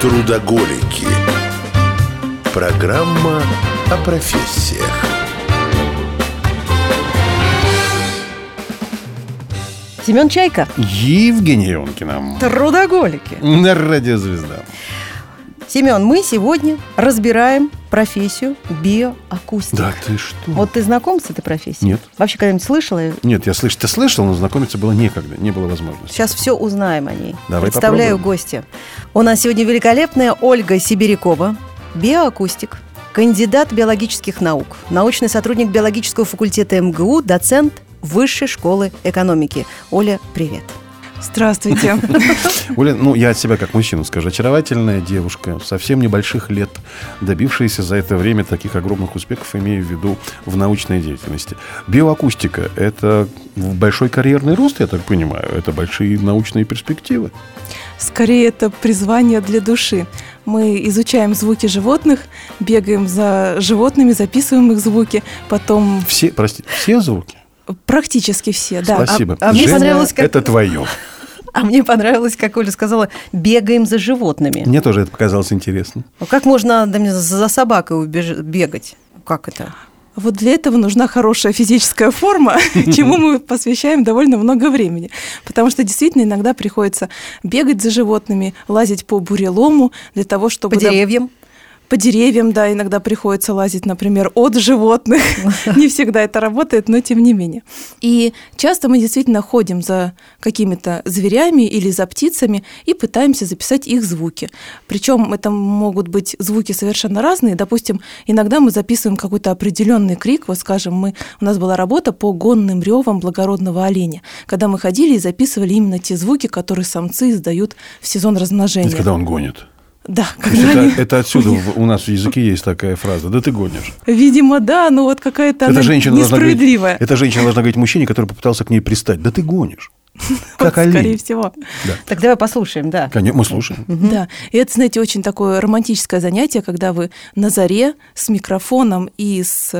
Трудоголики. Программа о профессиях. Семен Чайка. Евгений Ионкина. Трудоголики. На радиозвезда. Семен, мы сегодня разбираем профессию биоакустик. Да ты что? Вот ты знаком с этой профессией? Нет. Вообще когда-нибудь слышала? Нет, я слышал, ты слышал, но знакомиться было некогда, не было возможности. Сейчас все узнаем о ней. Давай Представляю попробуем. гостя. У нас сегодня великолепная Ольга Сибирякова, биоакустик, кандидат биологических наук, научный сотрудник биологического факультета МГУ, доцент Высшей школы экономики. Оля, привет. Здравствуйте. Оля, ну, я от себя как мужчина скажу. Очаровательная девушка, совсем небольших лет, добившаяся за это время таких огромных успехов, имею в виду в научной деятельности. Биоакустика – это большой карьерный рост, я так понимаю. Это большие научные перспективы. Скорее, это призвание для души. Мы изучаем звуки животных, бегаем за животными, записываем их звуки, потом Все, прости, все звуки? Практически все, да. Спасибо. а мне Женя, понравилось, как- это твое. А мне понравилось, как Оля сказала, бегаем за животными. Мне тоже это показалось интересно. А Как можно да, мне, за собакой убеж- бегать? Как это? Вот для этого нужна хорошая физическая форма, чему мы посвящаем довольно много времени. Потому что действительно иногда приходится бегать за животными, лазить по бурелому для того, чтобы... По деревьям? По деревьям, да, иногда приходится лазить, например, от животных. Не всегда это работает, но тем не менее. И часто мы действительно ходим за какими-то зверями или за птицами и пытаемся записать их звуки. Причем это могут быть звуки совершенно разные. Допустим, иногда мы записываем какой-то определенный крик. Вот, скажем, мы, у нас была работа по гонным ревам благородного оленя, когда мы ходили и записывали именно те звуки, которые самцы издают в сезон размножения. Это когда он гонит. Да, когда они... это, это отсюда у нас в языке есть такая фраза. Да ты гонишь. Видимо, да, но вот какая-то она женщина, должна говорить, несправедливая. эта женщина должна говорить мужчине, который попытался к ней пристать. Да ты гонишь. Как Вот, олень. Скорее всего. Так давай послушаем, да. Конечно, мы слушаем. Да. И это, знаете, очень такое романтическое занятие, когда вы на заре с микрофоном и с,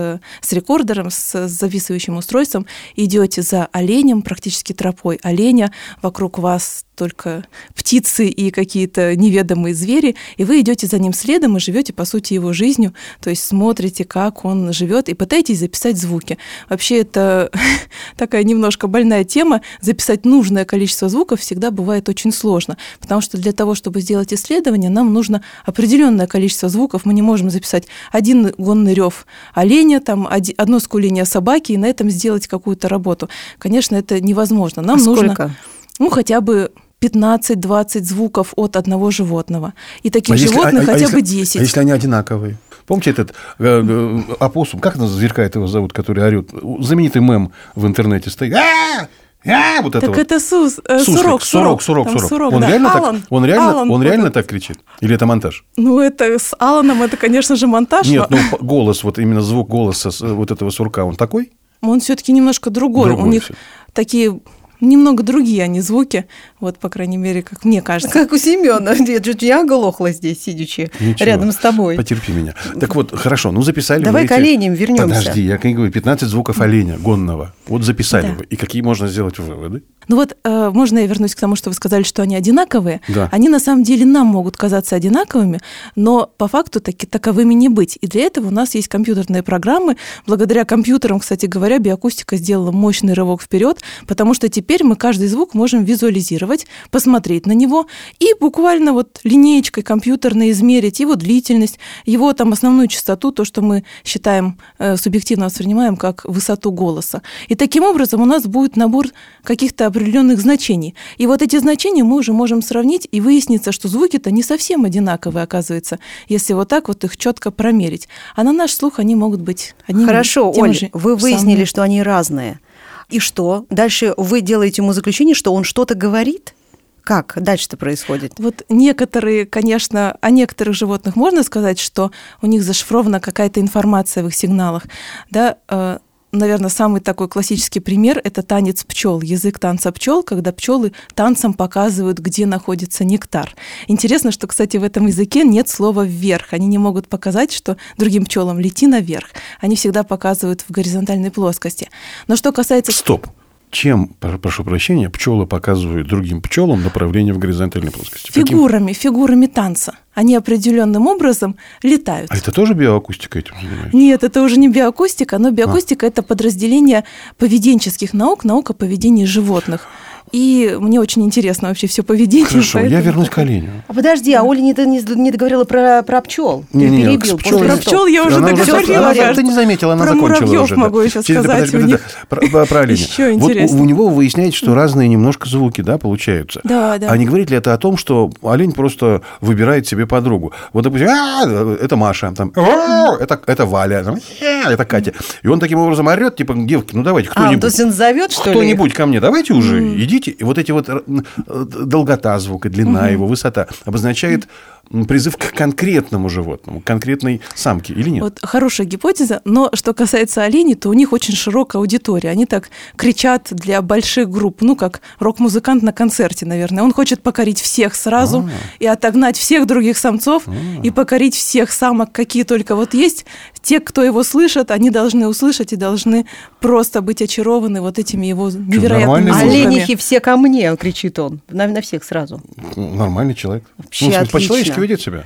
с рекордером, с записывающим устройством идете за оленем, практически тропой оленя. Вокруг вас только птицы и какие-то неведомые звери, и вы идете за ним следом и живете, по сути, его жизнью, то есть смотрите, как он живет, и пытаетесь записать звуки. Вообще это такая немножко больная тема. Записать нужное количество звуков всегда бывает очень сложно, потому что для того, чтобы сделать исследование, нам нужно определенное количество звуков. Мы не можем записать один гонный рев оленя, там одно скуление собаки и на этом сделать какую-то работу. Конечно, это невозможно. Нам А нужно сколько? ну, хотя бы 15-20 звуков от одного животного. И таких А если- животных а- а хотя если- бы 10. А если они одинаковые? Помните этот э, э, опоссум, как это зверька этого зовут, который орет? Знаменитый мем в интернете стоит. А! А! Вот это так вот. это сус, э, Суслик, сурок, сурок, сурок, Там сурок. Он да. реально Алан, так, он реально, Алан он реально так кричит? Или это монтаж? Ну, это с Аланом, это, конечно же, монтаж. Нет, но ну голос, вот именно звук голоса вот этого сурка, он такой? он все-таки немножко другой. Другой У них всё. такие немного другие они звуки, вот, по крайней мере, как мне кажется. Как у Семена. Я чуть не оглохла здесь, сидячи Ничего. рядом с тобой. Потерпи меня. Так вот, хорошо, ну записали Давай вы к эти- оленям вернемся. Подожди, я как говорю, 15 звуков оленя гонного. Вот записали Да. вы. И какие можно сделать выводы? Ну вот, э, можно я вернусь к тому, что вы сказали, что они одинаковые. Да. Они на самом деле нам могут казаться одинаковыми, но по факту таки таковыми не быть. И для этого у нас есть компьютерные программы. Благодаря компьютерам, кстати говоря, биоакустика сделала мощный рывок вперед, потому что теперь мы каждый звук можем визуализировать, посмотреть на него и буквально вот линеечкой компьютерной измерить его длительность, его там основную частоту, то, что мы считаем, э, субъективно воспринимаем как высоту голоса. И таким образом у нас будет набор каких-то определенных значений. И вот эти значения мы уже можем сравнить, и выяснится, что звуки-то не совсем одинаковые, оказывается, если вот так вот их четко промерить. А на наш слух они могут быть одними Хорошо, Оль, же вы выяснили, самыми. что они разные. И что? Дальше вы делаете ему заключение, что он что-то говорит? Как дальше-то происходит? Вот некоторые, конечно, о некоторых животных можно сказать, что у них зашифрована какая-то информация в их сигналах. Да, э, наверное, самый такой классический пример – это танец пчел, язык танца пчел, когда пчелы танцем показывают, где находится нектар. Интересно, что, кстати, в этом языке нет слова «вверх». Они не могут показать, что другим пчелам лети наверх. Они всегда показывают в горизонтальной плоскости. Но что касается... Стоп. Чем, про- прошу прощения, пчелы показывают другим пчелам направление в горизонтальной плоскости? Каким? Фигурами, фигурами танца. они определенным образом летают. А это тоже биоакустика этим занимается? Нет, это уже не биоакустика, но биоакустика это подразделение поведенческих наук, наука поведения животных. И мне очень интересно вообще все поведение. Хорошо, я поэтому вернусь к оленю. А подожди, а Оля не, не, не договорила про, про пчел. Не, не, не, пчелам- после Про пчел я уже Она договорила. она- кажется. Ты не заметила, она Про закончила муравьев уже. да. могу еще Через- сказать, подожди, у подожди, них Про, про- оленя. еще Вот у- интересно. у, него выясняется, что разные немножко звуки, да, получаются. Да, да. А не говорит ли это о том, что олень просто выбирает себе подругу? Вот, допустим, «А, это Маша, там, «А, это, это Валя, там, «А, это Катя. И он таким образом орет, типа, девки, ну давайте, А, то кто-нибудь. есть он зовет, что ли? Кто-нибудь ко мне, давайте уже, идите. И вот эти вот э, долгота звука, длина его, высота обозначает призыв к конкретному животному, к конкретной самке или нет? Вот хорошая гипотеза, но что касается оленей, то у них очень широкая аудитория. Они так кричат для больших групп, ну, как рок-музыкант на концерте, наверное. Он хочет покорить всех сразу и отогнать всех других самцов и покорить всех самок, какие только вот есть. Те, кто его слышат, они должны услышать и должны просто быть очарованы вот этими его невероятными звуками. Оленихи все ко мне, кричит он. На, на всех сразу. Нормальный человек. Вообще ну, в смысле, отлично. По-человечески ведет себя.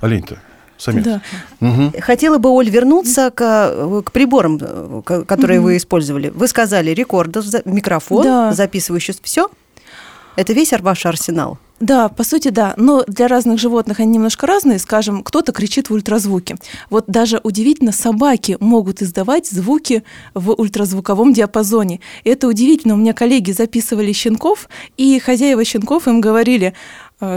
Олень-то. Самец. Да. Мгм. Хотела бы, Оль, вернуться к, к приборам, которые вы использовали. Вы сказали рекордер, микрофон, Да. записывающий все. Это весь ваш арсенал. Да, по сути, да. Но для разных животных они немножко разные. Скажем, кто-то кричит в ультразвуке. Вот даже удивительно, собаки могут издавать звуки в ультразвуковом диапазоне. И это удивительно. У меня коллеги записывали щенков, и хозяева щенков им говорили,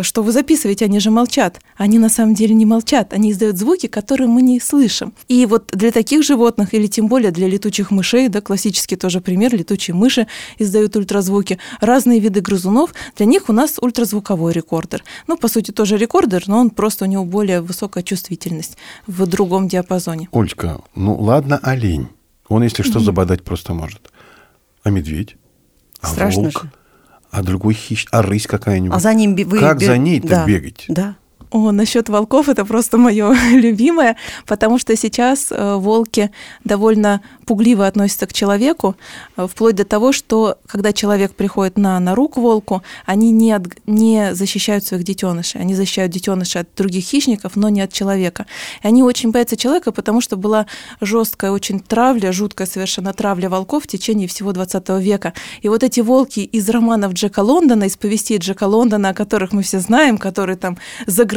что вы записываете, они же молчат. Они на самом деле не молчат, они издают звуки, которые мы не слышим. И вот для таких животных, или тем более для летучих мышей, да, классический тоже пример, летучие мыши издают ультразвуки, разные виды грызунов, для них у нас ультразвуковой рекордер. Ну, по сути, тоже рекордер, но он просто у него более высокая чувствительность в другом диапазоне. Олечка, ну ладно, олень. Он, если что, забодать просто может. А медведь? А Страшно волк? же. А другой хищник? А рысь какая-нибудь? А за ним вы... Как бе- за ней-то Да, бегать? Да. О, насчет волков это просто мое любимое, потому что сейчас э, волки довольно пугливо относятся к человеку, э, вплоть до того, что когда человек приходит на нору к волку, они не, от- не защищают своих детенышей, они защищают детенышей от других хищников, но не от человека. И они очень боятся человека, потому что была жесткая очень травля, жуткая совершенно травля волков в течение всего 20 века. И вот эти волки из романов Джека Лондона, из повестей Джека Лондона, о которых мы все знаем, которые там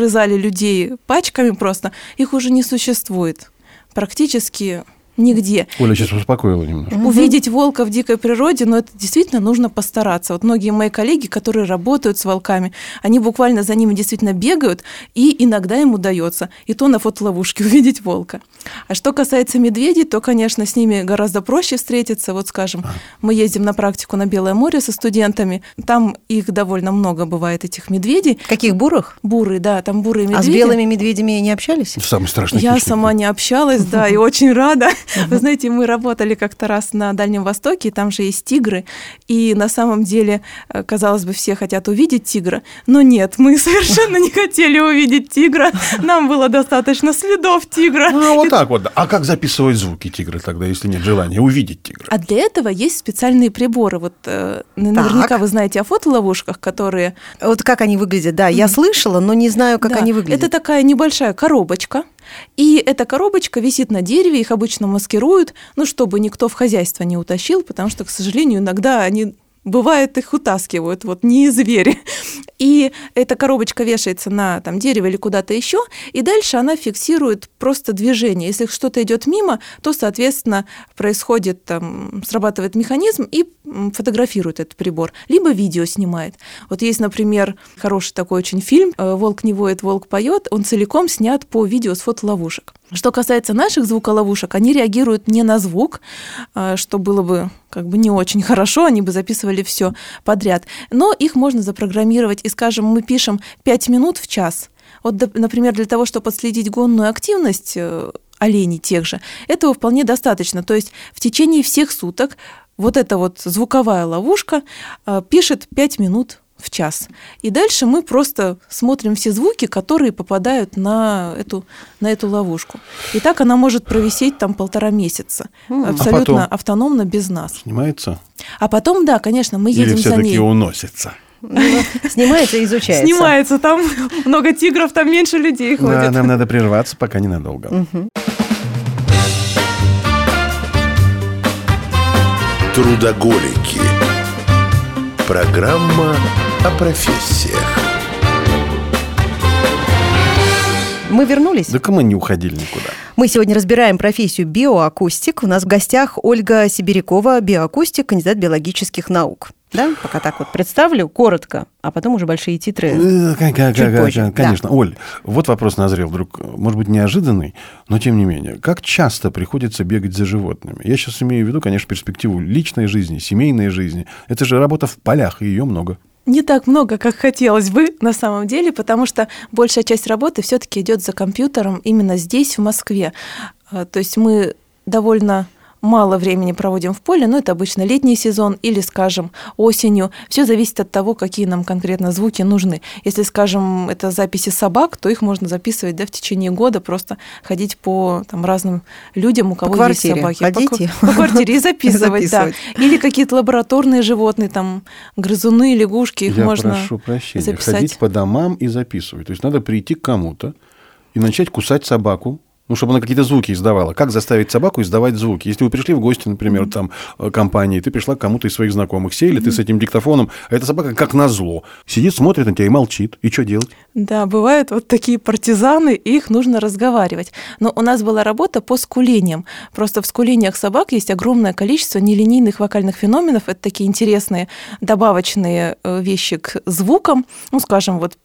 загрызали людей пачками просто, их уже не существует. Практически нигде. Оля сейчас успокоила немножко. Увидеть волка в дикой природе, но это действительно нужно постараться. Вот многие мои коллеги, которые работают с волками, они буквально за ними действительно бегают, и иногда им удается, и то на фотоловушке увидеть волка. А что касается медведей, то, конечно, с ними гораздо проще встретиться. Вот, скажем, мы ездим на практику на Белое море со студентами, там их довольно много бывает, этих медведей. Каких бурых? Бурые, да, там бурые медведи. А с белыми медведями не общались? Самый страшный Я хищник. сама не общалась, да, и очень рада. Вы знаете, мы работали как-то раз на Дальнем Востоке, там же есть тигры, и на самом деле, э, казалось бы, все хотят увидеть тигра, но нет, мы совершенно не хотели увидеть тигра, нам было достаточно следов тигра. А, вот так вот. А как записывать звуки тигра тогда, если нет желания увидеть тигра? А для этого есть специальные приборы. Вот э, наверняка вы знаете о фотоловушках, которые Вот как они выглядят? Да, я слышала, но не знаю, как они выглядят. Это такая небольшая коробочка. И эта коробочка висит на дереве, их обычно маскируют, ну, чтобы никто в хозяйство не утащил, потому что, к сожалению, иногда они бывает, их утаскивают, вот не звери. И эта коробочка вешается на там, дерево или куда-то еще, и дальше она фиксирует просто движение. Если что-то идет мимо, то, соответственно, происходит, там, срабатывает механизм и фотографирует этот прибор, либо видео снимает. Вот есть, например, хороший такой очень фильм э, «Волк не воет, волк поет», он целиком снят по видео с фотоловушек. Что касается наших звуколовушек, они реагируют не на звук, э, что было бы как бы не очень хорошо, они бы записывали все подряд. Но их можно запрограммировать, и, скажем, мы пишем 5 минут в час. Вот, например, для того, чтобы отследить гонную активность э, оленей тех же, этого вполне достаточно. То есть в течение всех суток вот эта вот звуковая ловушка э, пишет 5 минут в час. И дальше мы просто смотрим все звуки, которые попадают на эту, на эту ловушку. И так она может провисеть там полтора месяца. Абсолютно потом? автономно, без нас. Снимается? А потом, да, конечно, мы Или едем за все-таки ней. уносится? Ну, Снимается и изучается. Снимается, там много тигров, там меньше людей Да, ходит. нам надо прерваться, пока ненадолго. Трудоголики. Программа о профессиях. Мы вернулись. Да мы не уходили никуда. Мы сегодня разбираем профессию биоакустик. У нас в гостях Ольга Сибирякова, биоакустик, кандидат биологических наук. Да, пока так вот представлю, коротко, а потом уже большие титры. Э, Чуть позже, Конечно. Оль, вот вопрос назрел вдруг, может быть, неожиданный, но тем не менее. Как часто приходится бегать за животными? Я сейчас имею в виду, конечно, перспективу личной жизни, семейной жизни. Это же работа в полях, и ее много. Не так много, как хотелось бы на самом деле, потому что большая часть работы все-таки идет за компьютером именно здесь, в Москве. А, То есть мы довольно мало времени проводим в поле, но это обычно летний сезон или, скажем, осенью. Все зависит от того, какие нам конкретно звуки нужны. Если, скажем, это записи собак, то их можно записывать да, в течение года, просто ходить по там, разным людям, у кого есть квартире собаки. ходите. По, по квартире и записывать, да. Или какие-то лабораторные животные, там, грызуны, лягушки, их Я можно прошу прощения. записать. Ходить по домам и записывать. То есть надо прийти к кому-то и начать кусать собаку, ну, чтобы она какие-то звуки издавала. Как заставить собаку издавать звуки? Если вы пришли в гости, например, там, э, компании, ты пришла к кому-то из своих знакомых, сели ты с этим диктофоном, а эта собака как назло. Сидит, смотрит на тебя и молчит. И что делать? Да, бывают вот такие партизаны, и их нужно разговаривать. Но у нас была работа по скулениям. Просто в скулениях собак есть огромное количество нелинейных вокальных феноменов. Это такие интересные добавочные э, вещи к звукам. Ну, скажем, вот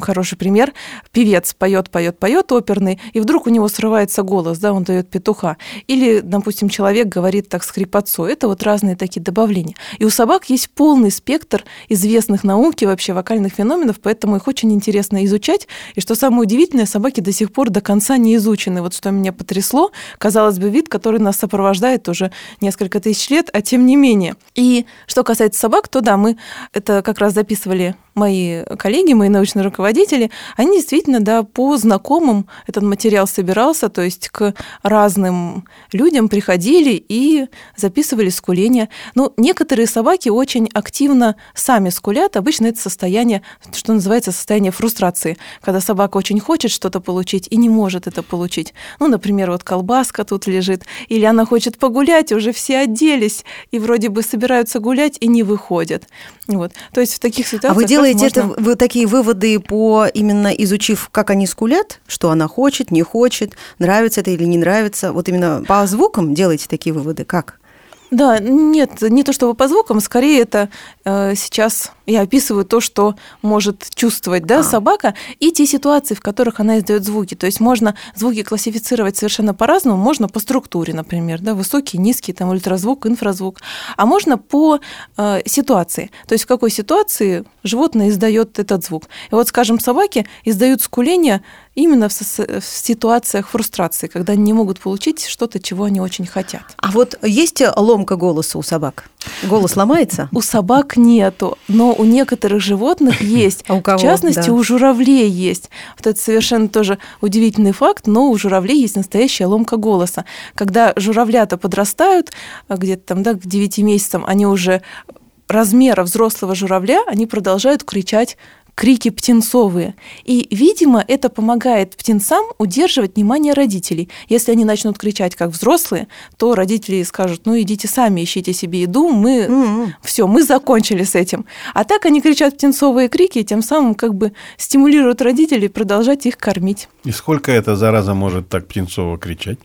хороший пример. Певец поет, поет, поет оперный, и вдруг у него срывается голос, да, он дает петуха. Или, допустим, человек говорит так скрипотцой. Это вот разные такие добавления. И у собак есть полный спектр известных науки, вообще вокальных феноменов, поэтому их очень интересно изучать. И что самое удивительное, собаки до сих пор до конца не изучены. Вот что меня потрясло, казалось бы, вид, который нас сопровождает уже несколько тысяч лет, а тем не менее. И что касается собак, то да, мы это как раз записывали мои коллеги, мои научные руководители, они действительно, да, по знакомым этот материал собирался, то есть к разным людям приходили и записывали скуление. Ну, некоторые собаки очень активно сами скулят. Обычно это состояние, что называется, состояние фрустрации, когда собака очень хочет что-то получить и не может это получить. Ну, например, вот колбаска тут лежит, или она хочет погулять, уже все оделись, и вроде бы собираются гулять и не выходят. Вот. То есть в таких ситуациях... А вы делаете можно- это, вы такие выводы по именно изучив, как они скулят, что она хочет, не хочет, нравится это или не нравится. Вот именно по звукам делаете такие выводы. Как? Да, нет, не то чтобы по звукам, скорее это э, сейчас я описываю то, что может чувствовать да, А. собака, и те ситуации, в которых она издает звуки. То есть можно звуки классифицировать совершенно по-разному, можно по структуре, например, да, высокий, низкий, там ультразвук, инфразвук, а можно по э, ситуации. То есть в какой ситуации животное издает этот звук. И вот, скажем, собаки издают скуление именно в, в ситуациях фрустрации, когда они не могут получить что-то, чего они очень хотят. А вот есть ломка голоса у собак? Голос ломается? У собак нету, но у некоторых животных есть. А у кого? В частности, Да. у журавлей есть. Вот это совершенно тоже удивительный факт, но у журавлей есть настоящая ломка голоса. Когда журавлята подрастают, а, где-то там, да, к 9 месяцам, они уже размера взрослого журавля, они продолжают кричать крики птенцовые. И, видимо, это помогает птенцам удерживать внимание родителей. Если они начнут кричать как взрослые, то родители скажут, ну идите сами, ищите себе еду, мы М-м. все, мы закончили с этим. А так они кричат птенцовые крики, и тем самым как бы стимулируют родителей продолжать их кормить. И сколько эта зараза может так птенцово кричать?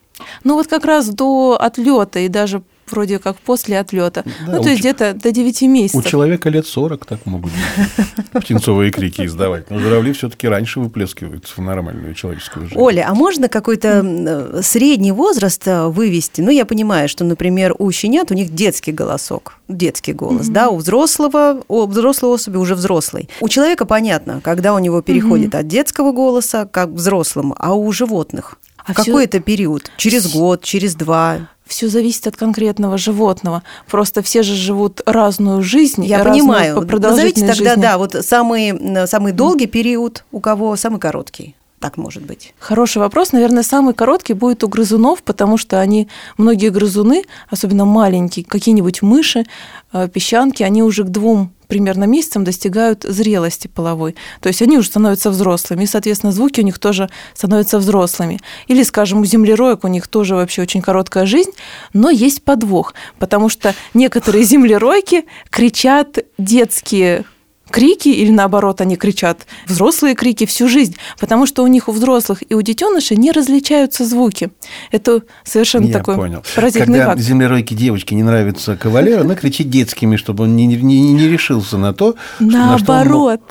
Ну вот как раз до отлета и даже вроде как после отлета. Да, ну, у то есть ч- где-то до 9 У месяцев. человека лет 40 так могут быть. птенцовые крики издавать. Но журавли все-таки раньше выплескиваются в нормальную человеческую жизнь. Оля, а можно какой-то э, средний возраст э, вывести? Ну, я понимаю, что, например, у щенят у них детский голосок, детский голос, да, у взрослого, у взрослой особи уже взрослый. У человека понятно, когда у него переходит от детского голоса к взрослому, а у животных? А Какой всё- это период? Через год, через два? Все зависит от конкретного животного. Просто все же живут разную жизнь. Я разную понимаю. по Назовите тогда, жизни. да, вот самый, самый долгий период, у кого самый короткий. Так может быть. Хороший вопрос. Наверное, самый короткий будет у грызунов, потому что они, многие грызуны, особенно маленькие, какие-нибудь мыши, э, песчанки, они уже к двум примерно месяцем достигают зрелости половой. То есть они уже становятся взрослыми, и, соответственно, звуки у них тоже становятся взрослыми. Или, скажем, у землероек у них тоже вообще очень короткая жизнь, но есть подвох, потому что некоторые землеройки кричат детские крики, или наоборот, они кричат взрослые крики всю жизнь, потому что у них у взрослых и у детенышей не различаются звуки. Это совершенно Я такой понял. поразительный Когда факт. землеройке девочке не нравится кавалер, она кричит детскими, чтобы он не, не, не решился на то, что- на что он мог.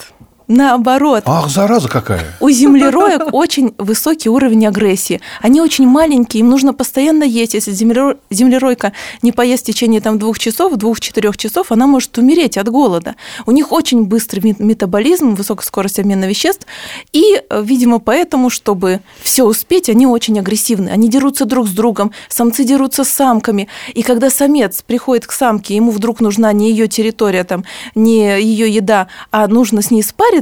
Наоборот. Ах, зараза какая! У землероек очень высокий уровень агрессии. Они очень маленькие, им нужно постоянно есть. Если землеро- землеройка не поест в течение там, двух часов, двух-четырех часов, она может умереть от голода. У них очень быстрый мет- метаболизм, высокая скорость обмена веществ. И, э, видимо, поэтому, чтобы все успеть, они очень агрессивны. Они дерутся друг с другом, самцы дерутся с самками. И когда самец приходит к самке, ему вдруг нужна не ее территория, там, не ее еда, а нужно с ней спариться,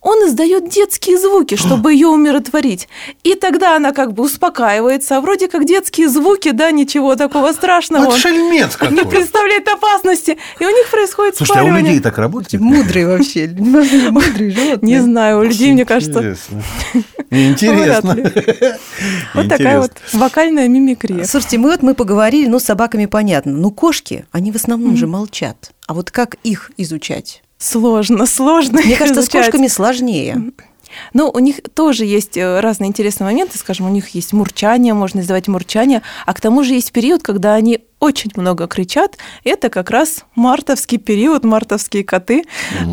он издает детские звуки, чтобы ее умиротворить. И тогда она как бы успокаивается, а вроде как детские звуки, да, ничего такого страшного. Вот шельмец Он не какой! представляет опасности. И у них происходит Слушайте, а у спаривание. людей так работает? Мудрые вообще. Мудрые животные. Не знаю, у людей, мне кажется, Интересно. Вот такая вот вокальная мимикрия. Слушайте, мы вот мы поговорили, ну, с собаками понятно. Ну, кошки, они в основном же молчат. А вот как их изучать? Сложно, сложно. Мне кажется, с изучать. кошками сложнее. Ну, у них тоже есть э, разные интересные моменты. Скажем, у них есть мурчание, можно издавать мурчание. А к тому же есть период, когда они очень много кричат. Это как раз мартовский период, мартовские коты.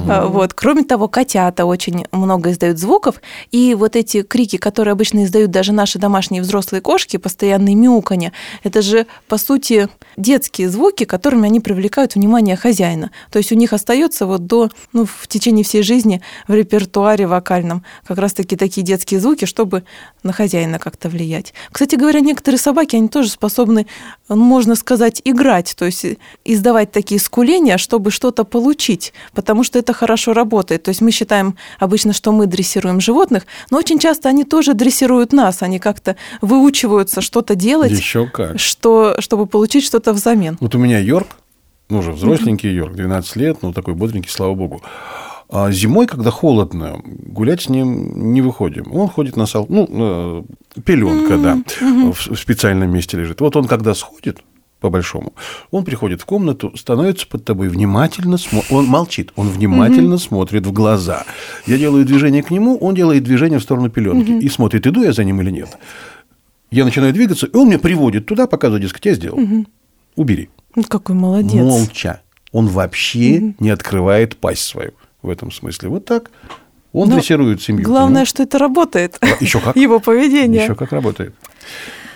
А, Вот. Кроме того, котята очень много издают звуков. И вот эти крики, которые обычно издают даже наши домашние взрослые кошки, постоянные мяуканье, это же, по сути, детские звуки, которыми они привлекают внимание хозяина. То есть у них остается вот до, ну, в течение всей жизни в репертуаре вокальном как раз-таки такие детские звуки, чтобы на хозяина как-то влиять. Кстати говоря, некоторые собаки, они тоже способны, можно сказать, играть, то есть издавать такие скуления, чтобы что-то получить, потому что это хорошо работает. То есть мы считаем обычно, что мы дрессируем животных, но очень часто они тоже дрессируют нас, они как-то выучиваются что-то делать, Еще как. что, чтобы получить что-то взамен. Вот у меня Йорк, ну, уже взросленький Йорк, 12 лет, ну, такой бодренький, слава богу. А зимой, когда холодно, гулять с ним не выходим. Он ходит на сал... Ну, э, пеленка, да, в в специальном месте лежит. Вот он, когда сходит, по-большому, он приходит в комнату, становится под тобой, внимательно смотрит. Он молчит, он внимательно смотрит в глаза. Я делаю движение к нему, он делает движение в сторону пеленки и смотрит, иду я за ним или нет. Я начинаю двигаться, и он меня приводит туда, показывает, дескать, я сделал. Убери. Ну, какой молодец. Молча. Он вообще не открывает пасть свою в этом смысле. Вот так. Он Но дрессирует семью. Главное, что это работает. еще как. Его поведение. Еще как работает.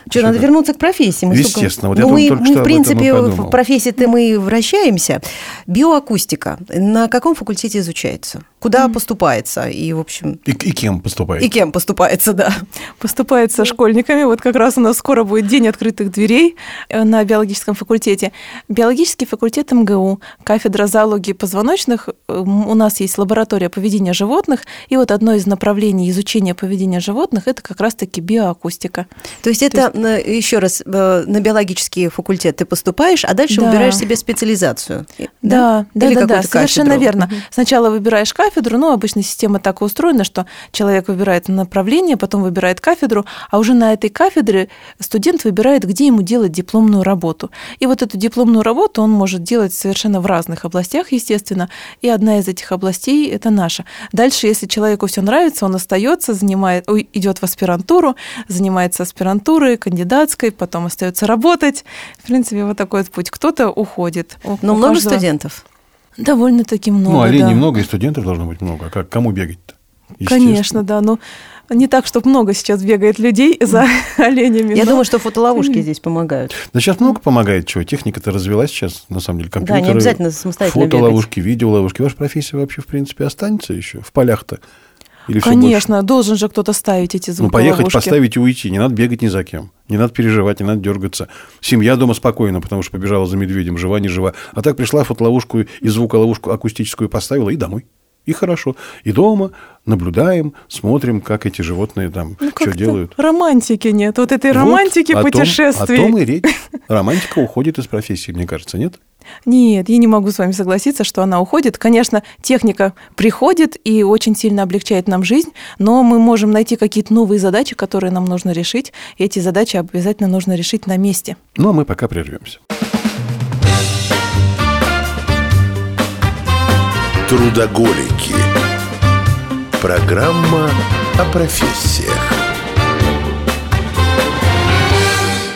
Что, надо вернуться к профессии. Мы Естественно, столько- вот я только мы, что мы, в принципе, в профессии-то мы вращаемся. Биоакустика. На каком факультете изучается? Куда поступается? И, в общем, И, и кем поступает? и кем поступается, да. поступает со школьниками. Вот как раз у нас скоро будет день открытых дверей э, на биологическом факультете. Биологический факультет МГУ, кафедра зоологии позвоночных. Э, У нас есть лаборатория поведения животных. И вот одно из направлений изучения поведения животных – это как раз-таки биоакустика. То есть это, на- еще раз, э, на биологический факультет ты поступаешь, а дальше Да. выбираешь себе специализацию. Да, да, Или да, да, какую-то совершенно верно. Мгм. Сначала выбираешь кафедру, ну, обычно система так и устроена, что человек выбирает направление, потом выбирает кафедру, а уже на этой кафедре студент выбирает, где ему делать дипломную работу. И вот эту дипломную работу он может делать совершенно в разных областях, естественно, и одна из этих областей – это наша. Дальше, если человеку все нравится, он остается, занимает, идет в аспирантуру, занимается аспирантурой, кандидатской, потом остается работать. В принципе, вот такой вот путь. Кто-то уходит. Но у много каждого- студентов. Довольно-таки много, ну, оленей да. много, и студентов должно быть много. А как, кому бегать-то? Конечно, да. Ну, не так, чтобы много сейчас бегает людей за оленями. Я но- думаю, что фотоловушки здесь помогают. Да сейчас много помогает чего. Техника-то развелась сейчас, на самом деле. Да, Компьютеры, не обязательно самостоятельно фотоловушки, видеоловушки. Ваша профессия вообще, в принципе, останется еще в полях-то? Или всё больше? Конечно, должен же кто-то ставить эти Ну, звуковые поехать, поставить и уйти. Не надо бегать ни за кем. Не надо переживать, не надо дергаться. Семья дома спокойна, потому что побежала за медведем, жива, не жива. А так пришла фотоловушку и звуколовушку акустическую поставила и домой. И хорошо. И дома наблюдаем, смотрим, как эти животные там Ну, что делают. Романтики нет. Вот этой Вот романтики о том- путешествий. О том и речь. Романтика уходит из профессии, мне кажется, нет? Нет, я не могу с вами согласиться, что она уходит. Конечно, техника приходит и очень сильно облегчает нам жизнь, но мы можем найти какие-то новые задачи, которые нам нужно решить, и эти задачи обязательно нужно решить на месте. Ну, а мы пока прервемся. Трудоголики. Программа о профессиях.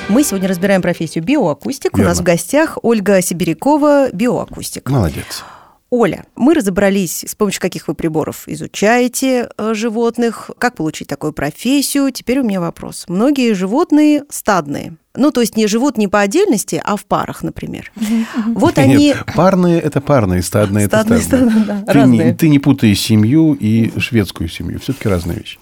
Мы сегодня разбираем профессию биоакустик. У Верно. нас в гостях Ольга Сибирякова, биоакустик. Молодец. Оля, мы разобрались, с помощью каких вы приборов изучаете э, животных, как получить такую профессию. Теперь у меня вопрос. Многие животные стадные. Ну, то есть не живут не по отдельности, а в парах, например. Вот они... Нет, парные – это парные, стадные – это Стадные, стадные. да, ты, не, разные. ты не путай семью и шведскую семью. Все-таки разные вещи.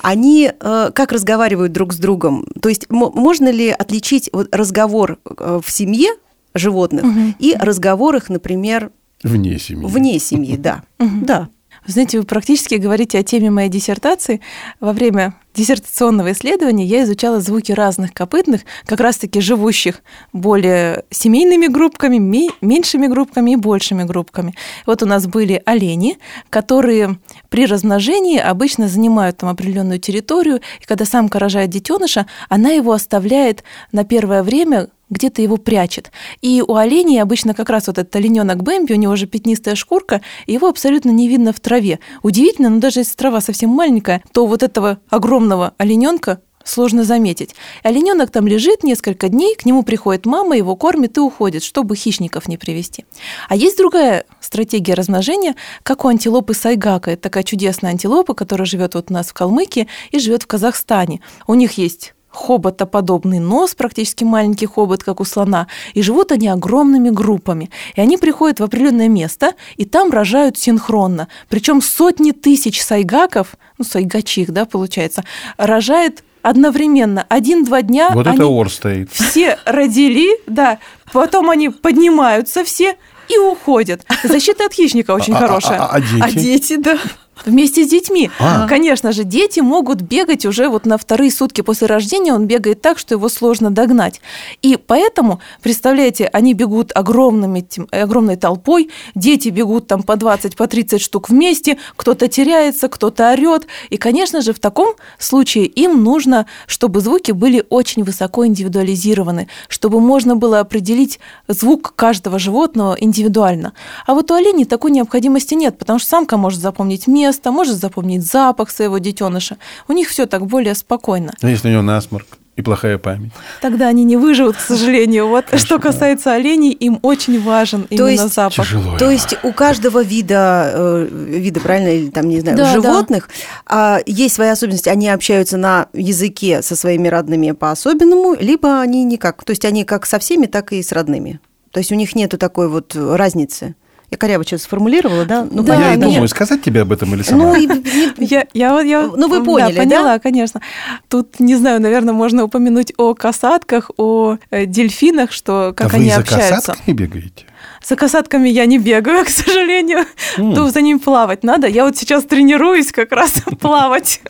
Они э, как разговаривают друг с другом? То есть мо- можно ли отличить вот разговор э, в семье животных и разговор их, например, Вне семьи. вне семьи? Да, да. Вы знаете, вы практически говорите о теме моей диссертации. Во время диссертационного исследования я изучала звуки разных копытных, как раз-таки живущих более семейными группками, ме- меньшими группками и большими группками. Вот у нас были олени, которые при размножении обычно занимают там определенную территорию, и когда самка рожает детеныша, она его оставляет на первое время где-то его прячет. И у оленей обычно как раз вот этот олененок Бэмби, у него же пятнистая шкурка, его абсолютно не видно в траве. Удивительно, но даже если трава совсем маленькая, то вот этого огромного олененка сложно заметить. Олененок там лежит несколько дней, к нему приходит мама, его кормит и уходит, чтобы хищников не привести. А есть другая стратегия размножения, как у антилопы сайгака. Это такая чудесная антилопа, которая живет вот у нас в Калмыкии и живет в Казахстане. У них есть хоботоподобный нос, практически маленький хобот, как у слона, и живут они огромными группами. И они приходят в определенное место, и там рожают синхронно. Причем сотни тысяч сайгаков, ну, сайгачих, да, получается, рожает одновременно. Один-два дня Вот они это ор стоит. все родили, да, потом они поднимаются все и уходят. Защита от хищника очень А- а- хорошая. а- а дети? А дети, да. Вместе с детьми. А. Конечно же, дети могут бегать уже вот на вторые сутки после рождения. Он бегает так, что его сложно догнать. И поэтому, представляете, они бегут огромными, огромной толпой, дети бегут там по 20, по 30 штук вместе, кто-то теряется, кто-то орет. И, конечно же, в таком случае им нужно, чтобы звуки были очень высоко индивидуализированы, чтобы можно было определить звук каждого животного индивидуально. А вот у оленей такой необходимости нет, потому что самка может запомнить место, может запомнить запах своего детеныша. У них все так более спокойно. А если у него насморк и плохая память? Тогда они не выживут, к сожалению. Вот что касается оленей, им очень важен именно есть запах. Тяжело. То есть у каждого вида, э, вида, правильно, или там, не знаю, Да, животных, а, есть свои особенности. Они общаются на языке со своими родными по-особенному, либо они никак. То есть они как со всеми, так и с родными. То есть у них нету такой вот разницы. Я коряво сейчас сформулировала, да? Ну, Да, я и думаю, сказать тебе об этом или сама? Ну, Я, я, вот- я, Ну, вы поняли, да? поняла, конечно. Тут, не знаю, наверное, можно упомянуть о касатках, о э, дельфинах, что а как вы они за общаются. касатками бегаете? За касатками я не бегаю, к сожалению. М. То за ним плавать надо. Я вот сейчас тренируюсь как раз плавать.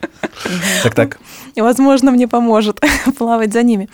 Так, так. И, возможно, мне поможет плавать за ними.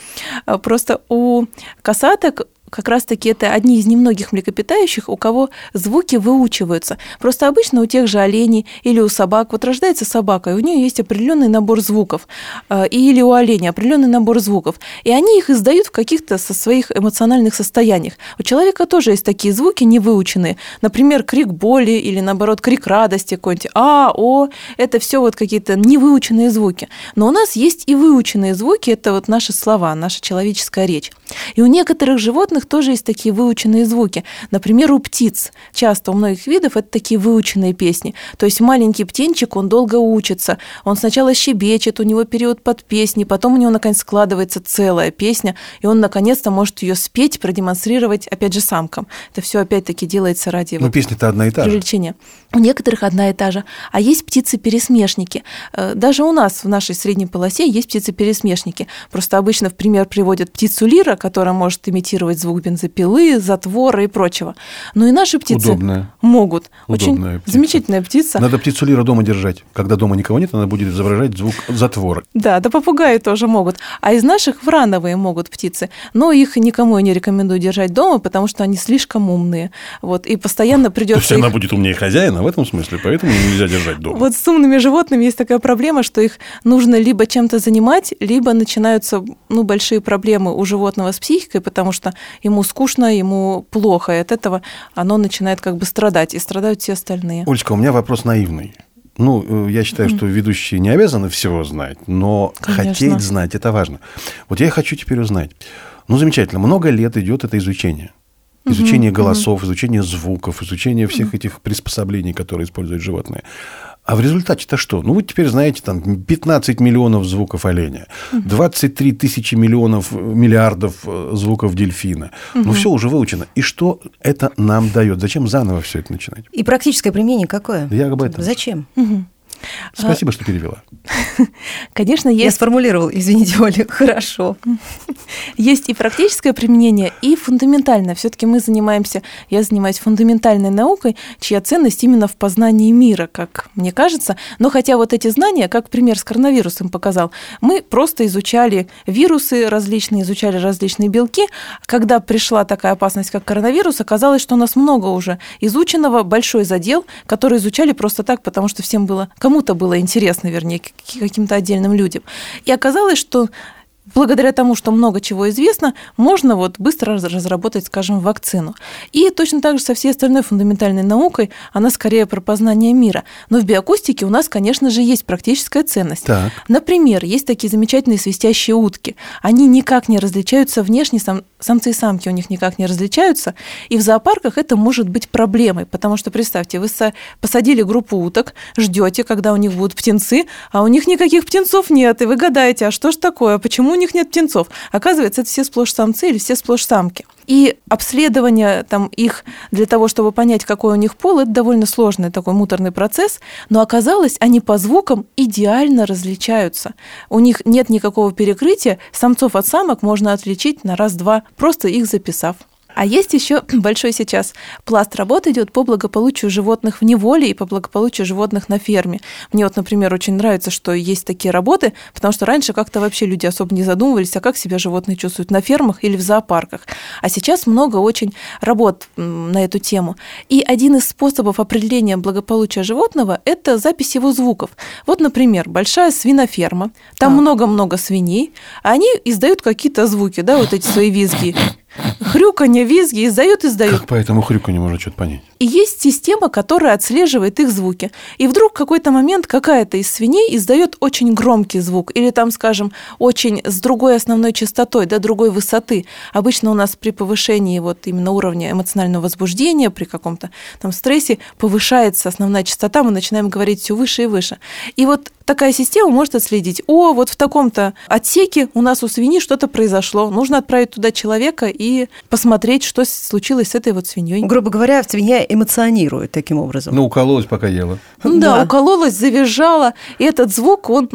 А, Просто у касаток как раз-таки это одни из немногих млекопитающих, у кого звуки выучиваются. Просто обычно у тех же оленей или у собак, вот рождается собака, и у нее есть определенный набор звуков, э, или у оленя определенный набор звуков, и они их издают в каких-то со своих эмоциональных состояниях. У человека тоже есть такие звуки невыученные, например, крик боли или наоборот крик радости какой-нибудь, а, о, это все вот какие-то невыученные звуки. Но у нас есть и выученные звуки, это вот наши слова, наша человеческая речь. И у некоторых животных тоже есть такие выученные звуки. Например, у птиц. Часто у многих видов это такие выученные песни. То есть маленький птенчик, он долго учится. Он сначала щебечет, у него период под песни, потом у него, наконец, складывается целая песня, и он, наконец-то, может ее спеть, продемонстрировать, опять же, самкам. Это все, опять-таки, делается ради Ну, вот песня-то одна и та же. привлечения. У некоторых одна и та же. А есть птицы-пересмешники. Э, даже у нас в нашей средней полосе есть птицы-пересмешники. Просто обычно в пример приводят птицу лира, которая может имитировать звук бензопилы, затвора и прочего. Но и наши птицы Удобная. могут. Удобная Очень птица. замечательная птица. Надо птицу лира дома держать. Когда дома никого нет, она будет изображать звук затвора. Да, да попугаи тоже могут. А из наших врановые могут птицы. Но их никому я не рекомендую держать дома, потому что они слишком умные. Вот, и постоянно То придется есть она будет умнее хозяина в этом смысле, поэтому нельзя держать дома. Вот с умными животными есть такая проблема, что их нужно либо чем-то занимать, либо начинаются ну, большие проблемы у животного с психикой, потому что ему скучно, ему плохо, и от этого оно начинает как бы страдать, и страдают все остальные. Олечка, у меня вопрос наивный. Ну, э, я считаю, что ведущие не обязаны всего знать, но Конечно. хотеть знать это важно. Вот я хочу теперь узнать. Ну, замечательно, много лет идет это изучение. Изучение голосов, изучение звуков, изучение всех этих приспособлений, которые используют животные. А в результате-то что? Ну, вы теперь знаете, там 15 миллионов звуков оленя, 23 тысячи миллионов, э, миллиардов э, звуков дельфина. Ну, все уже выучено. И что это нам дает? Зачем заново все это начинать? И практическое применение какое? Я об этом. Зачем? Спасибо, что перевела. Конечно, Я есть сформулировал, извините, Оля, хорошо. Есть и практическое применение, и фундаментальное. Все-таки мы занимаемся, я занимаюсь фундаментальной наукой, чья ценность именно в познании мира, как мне кажется. Но хотя вот эти знания, как пример с коронавирусом показал, мы просто изучали вирусы различные, изучали различные белки. Когда пришла такая опасность, как коронавирус, оказалось, что у нас много уже изученного, большой задел, который изучали просто так, потому что всем было, кому-то было интересно, вернее, каким-то отдельным людям. И оказалось, что благодаря тому, что много чего известно, можно вот быстро раз- разработать, скажем, вакцину. И точно так же со всей остальной фундаментальной наукой, она скорее про познание мира. Но в биоакустике у нас, конечно же, есть практическая ценность. Так. Например, есть такие замечательные свистящие утки. Они никак не различаются внешне, сам- самцы и самки у них никак не различаются. И в зоопарках это может быть проблемой, потому что, представьте, вы са- посадили группу уток, ждете, когда у них будут птенцы, а у них никаких птенцов нет, и вы гадаете, а что ж такое, почему у них нет птенцов? Оказывается, это все сплошь самцы или все сплошь самки. И обследование там, их для того, чтобы понять, какой у них пол, это довольно сложный такой муторный процесс. Но оказалось, они по звукам идеально различаются. У них нет никакого перекрытия. Самцов от самок можно отличить на раз-два, просто их записав. А есть еще большой сейчас пласт работ идет по благополучию животных в неволе и по благополучию животных на ферме. Мне вот, например, очень нравится, что есть такие работы, потому что раньше как-то вообще люди особо не задумывались, а как себя животные чувствуют на фермах или в зоопарках. А сейчас много очень работ на эту тему. И один из способов определения благополучия животного – это запись его звуков. Вот, например, большая свиноферма, там много-много свиней, а они издают какие-то звуки, да, вот эти свои визги. Хрюканье, визги, издают, издают. Как по этому хрюку не можно что-то понять? И есть система, которая отслеживает их звуки. И вдруг в какой-то момент какая-то из свиней издает очень громкий звук, или там, скажем, очень с другой основной частотой, да, другой высоты. Обычно у нас при повышении вот именно уровня эмоционального возбуждения, при каком-то там стрессе повышается основная частота, мы начинаем говорить все выше и выше. И вот такая система может отследить, о, вот в таком-то отсеке у нас у свиньи что-то произошло, нужно отправить туда человека и посмотреть, что случилось с этой вот свиньей. Грубо говоря, свинья эмоционирует таким образом. Ну, укололась, пока ела. Ну да, Да. укололась, завизжала, и этот звук, он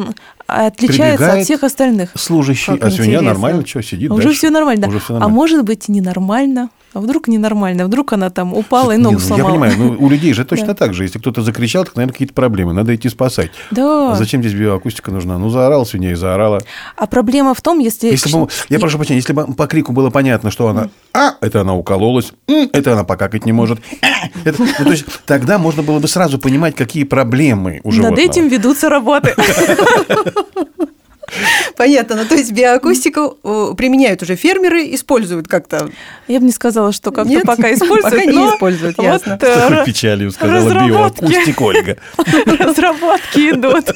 отличается от всех остальных. Служащий, Как а свинья интересно. нормально, что, сидит Уже дальше. все нормально. Уже всё А нормально. может быть, и ненормально. А вдруг ненормально? Вдруг она там упала и Не, ногу ну, Я сломала. понимаю, ну, у людей же точно Да. так же. Если кто-то закричал, так, наверное, какие-то проблемы. Надо идти спасать. Да. А зачем здесь биоакустика нужна? Ну, заорал свинья и заорала. А проблема в том, если... Если бы, я прошу прощения, если бы по крику было понятно, что она «а», это она укололась, это она покакать не может, «а», это- ну, то есть тогда можно было бы сразу понимать, какие проблемы у Над животного. этим ведутся работы. Понятно. Ну, то есть биоакустику э, применяют уже фермеры, используют как-то. Я бы не сказала, что как-то Нет, пока используют. пока не но используют, вот, ясно. Такой э, печалью сказала разработки. биоакустик Ольга. Разработки идут.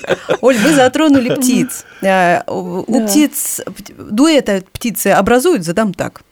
Оль, вы затронули птиц. Э, У птиц дуэта птицы образуют, задам так.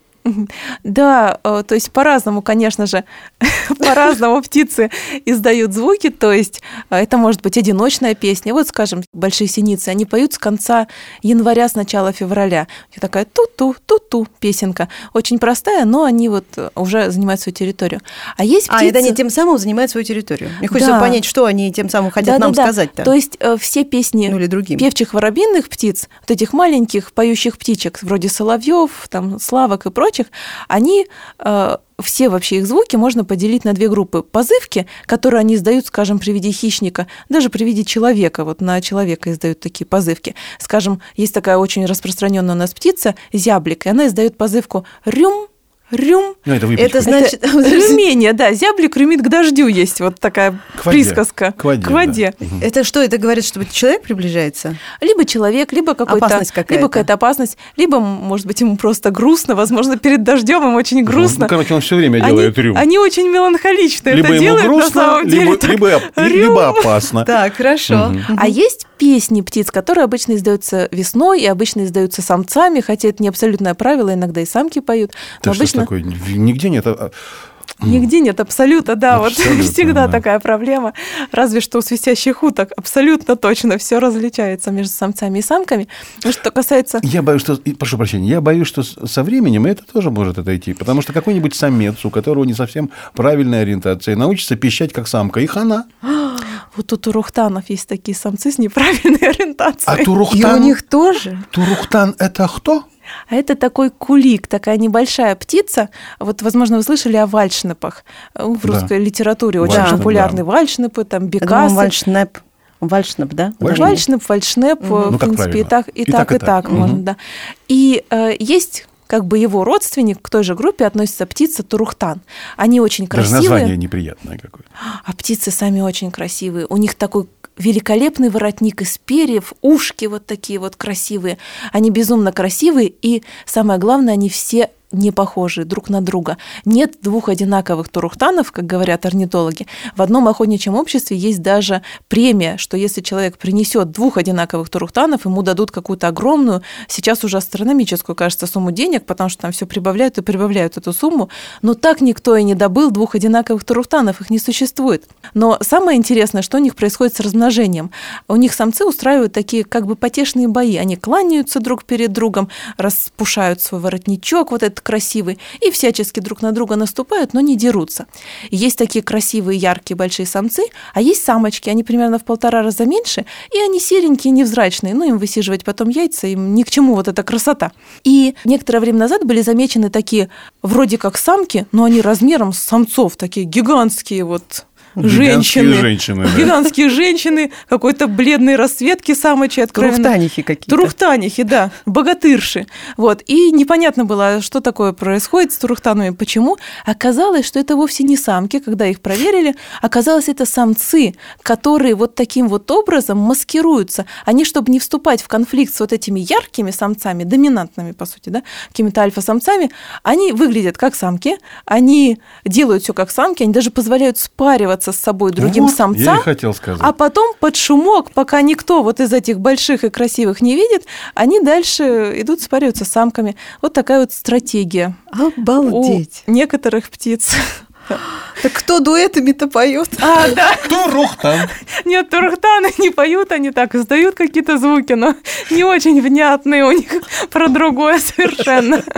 Да, э, то есть по-разному, конечно же, по-разному птицы издают звуки, то есть э, это может быть одиночная песня. Вот, скажем, большие синицы, они поют с конца января, с начала февраля. Них такая ту-ту, ту-ту песенка. Очень простая, но они вот э, уже занимают свою территорию. А есть птицы... А, это они тем самым занимают свою территорию. Мне хочется Да. понять, что они тем самым хотят Да, нам да, сказать-то. То есть все песни Ну или другим. певчих воробьиных птиц, вот этих маленьких поющих птичек, вроде соловьев, там, славок и прочих, они э, все вообще их звуки можно поделить на две группы. Позывки, которые они издают, скажем, при виде хищника, даже при виде человека, вот на человека издают такие позывки. Скажем, есть такая очень распространенная у нас птица, зяблик, и она издает позывку «рюм», «рюм», Ну, это выпечка. Это значит... это рюмение, да, зяблик рюмит к дождю, есть вот такая К воде. присказка. К воде, да. Мгм. Это что, это говорит, что человек приближается? Либо человек, либо какой-то Опасность какая-то. либо какая-то опасность, либо, может быть, ему просто грустно, возможно, перед дождем им очень грустно. Ну, короче, он все время они, делает рюм. они очень меланхолично либо это ему делают на грустно, самом деле. либо, так, либо, рюм. либо опасно. Так, хорошо. Мгм. А есть песни птиц, которые обычно издаются весной и обычно издаются самцами, хотя это не абсолютное правило, иногда и самки поют. Да Но обычно такое? Нигде нет. а- нигде нет абсолюта, да, Абсолютно, вот всегда да. такая проблема. Разве что у свистящих уток абсолютно точно все различается между самцами и самками. Но что касается Я боюсь, что, прошу прощения, я боюсь, что со временем это тоже может отойти, потому что какой-нибудь самец, у которого не совсем правильная ориентация, научится пищать как самка, и хана. Вот у турухтанов есть такие самцы с неправильной ориентацией. А И у турухтан, них тоже? турухтан это кто? А это такой кулик, такая небольшая птица. Вот, возможно, вы слышали о вальшнепах. В Да. русской литературе очень Вальшнеп, популярны да. вальшнепы, там думаю, бекасы. вальшнеп. Вальшнеп, да? Вальшнеп. Вальшнеп, вальшнеп, Мгм. в Ну, как принципе, и правильно? так, и, так, и так, Мгм. можно, да. И э, есть как бы его родственник к той же группе относится птица турухтан. Они очень Даже красивые. название неприятное какое. А птицы сами очень красивые. У них такой великолепный воротник из перьев, ушки вот такие вот красивые. Они безумно красивые, и самое главное, они все не похожи друг на друга. Нет двух одинаковых турухтанов, как говорят орнитологи. В одном охотничьем обществе есть даже премия, что если человек принесет двух одинаковых турухтанов, ему дадут какую-то огромную, сейчас уже астрономическую, кажется, сумму денег, потому что там все прибавляют и прибавляют эту сумму. Но так никто и не добыл двух одинаковых турухтанов, их не существует. Но самое интересное, что у них происходит с размножением. У них самцы устраивают такие как бы потешные бои. Они кланяются друг перед другом, распушают свой воротничок, вот этот красивый, и всячески друг на друга наступают, но не дерутся. Есть такие красивые, яркие, большие самцы, а есть самочки, они примерно в полтора раза меньше, и они серенькие, невзрачные, ну, им высиживать потом яйца, им ни к чему вот эта красота. И некоторое время назад были замечены такие, вроде как самки, но они размером с самцов, такие гигантские вот Гигантские женщины. женщины, да. Гигантские женщины, какой-то бледной расцветки самочи откровенно. Турухтанихи какие-то. Турухтанихи, да, богатырши. Вот. И непонятно было, что такое происходит с турухтанами, почему. Оказалось, что это вовсе не самки, когда их проверили. Оказалось, это самцы, которые вот таким вот образом маскируются. Они, чтобы не вступать в конфликт с вот этими яркими самцами, доминантными, по сути, да, какими-то альфа-самцами, они выглядят как самки, они делают все как самки, они даже позволяют спариваться с собой другим Вот, самцам. Я и хотел сказать. А потом под шумок, пока никто вот из этих больших и красивых не видит, они дальше идут спариваться с самками. Вот такая вот стратегия Обалдеть. у некоторых птиц. Так кто дуэтами-то поет? А, да, Турухтан. нет, турхтаны не поют, они так издают какие-то звуки, но не очень внятные у них про другое совершенно.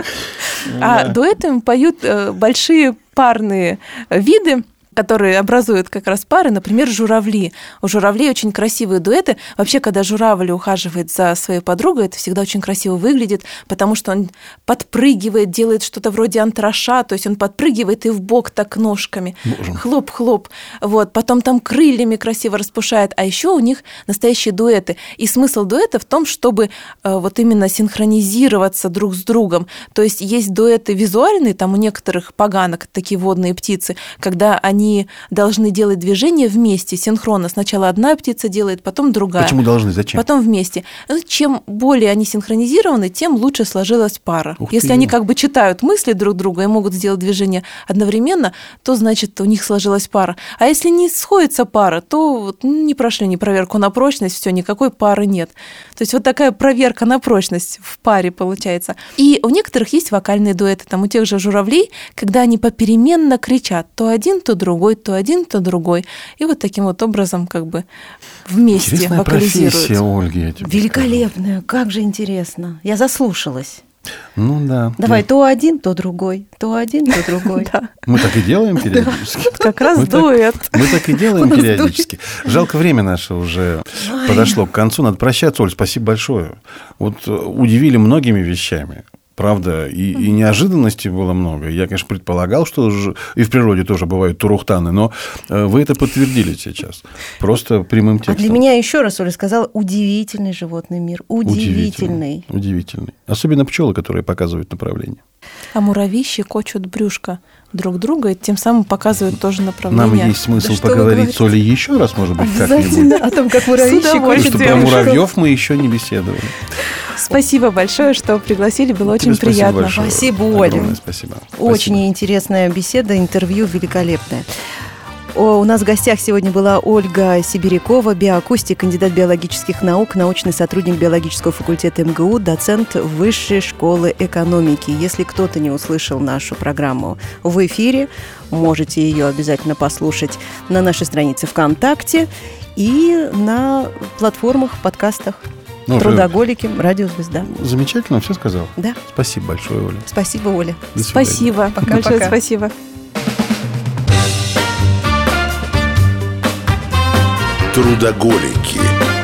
А дуэтами поют э, большие парные виды, которые образуют как раз пары, например, журавли. У журавлей очень красивые дуэты. Вообще, когда журавль ухаживает за своей подругой, это всегда очень красиво выглядит, потому что он подпрыгивает, делает что-то вроде антраша, то есть он подпрыгивает и в бок так ножками. Хлоп-хлоп. Вот. Потом там крыльями красиво распушает. А еще у них настоящие дуэты. И смысл дуэта в том, чтобы э, вот именно синхронизироваться друг с другом. То есть есть дуэты визуальные, там у некоторых поганок такие водные птицы, когда они они должны делать движение вместе, синхронно. Сначала одна птица делает, потом другая. Почему должны? Зачем? Потом вместе. Ну, Чем более они синхронизированы, тем лучше сложилась пара. Ух Если ты. они как бы читают мысли друг друга и могут сделать движение одновременно, то значит у них сложилась пара. А если не сходится пара, то вот, ну, не прошли ни проверку на прочность, все, никакой пары нет. То есть вот такая проверка на прочность в паре получается. И у некоторых есть вокальные дуэты, там у тех же журавлей, когда они попеременно кричат, то один, то другой, то один, то другой. И вот таким вот образом как бы вместе Интересная профессия, Ольги. я тебе Великолепная, как же интересно. Я заслушалась. скажу. Ну да. Давай, Я- то один, то другой, то один, то другой. Да, Мы так и делаем периодически. как раз Мы так- дуэт. Мы так и делаем периодически. Жалко, время наше уже подошло к концу. Надо прощаться, Оль, спасибо большое. Вот э, удивили многими вещами. Правда, и, и неожиданностей было много. Я, конечно, предполагал, что и в природе тоже бывают турухтаны, но э, вы это подтвердили сейчас. Просто прямым А текстом. для меня еще раз Оля сказала, удивительный животный мир. Удивительный. Удивительный. Особенно пчелы, которые показывают направление. А муравьи щекочут брюшко друг друга и тем самым показывают тоже направление. Нам есть смысл Да поговорить с Олей еще раз, может быть, как-нибудь. О том, как муравьи С Потому щекочут что про муравьев мы еще не беседовали. Спасибо большое, что пригласили, было Тебе очень спасибо приятно. большое. Спасибо, Оля. Огромное спасибо. Очень Спасибо. интересная беседа, интервью великолепное. О, у нас в гостях сегодня была Ольга Сибирякова, биоакустик, кандидат биологических наук, научный сотрудник биологического факультета МГУ, доцент Высшей школы экономики. Если кто-то не услышал нашу программу в эфире, можете ее обязательно послушать на нашей странице ВКонтакте и на платформах, подкастах Ну, уже Трудоголики, Радиозвезда. Замечательно, все сказал. Да, Спасибо большое, Оля. спасибо, Оля. До. Спасибо. Пока-пока. Большое спасибо. Трудоголики.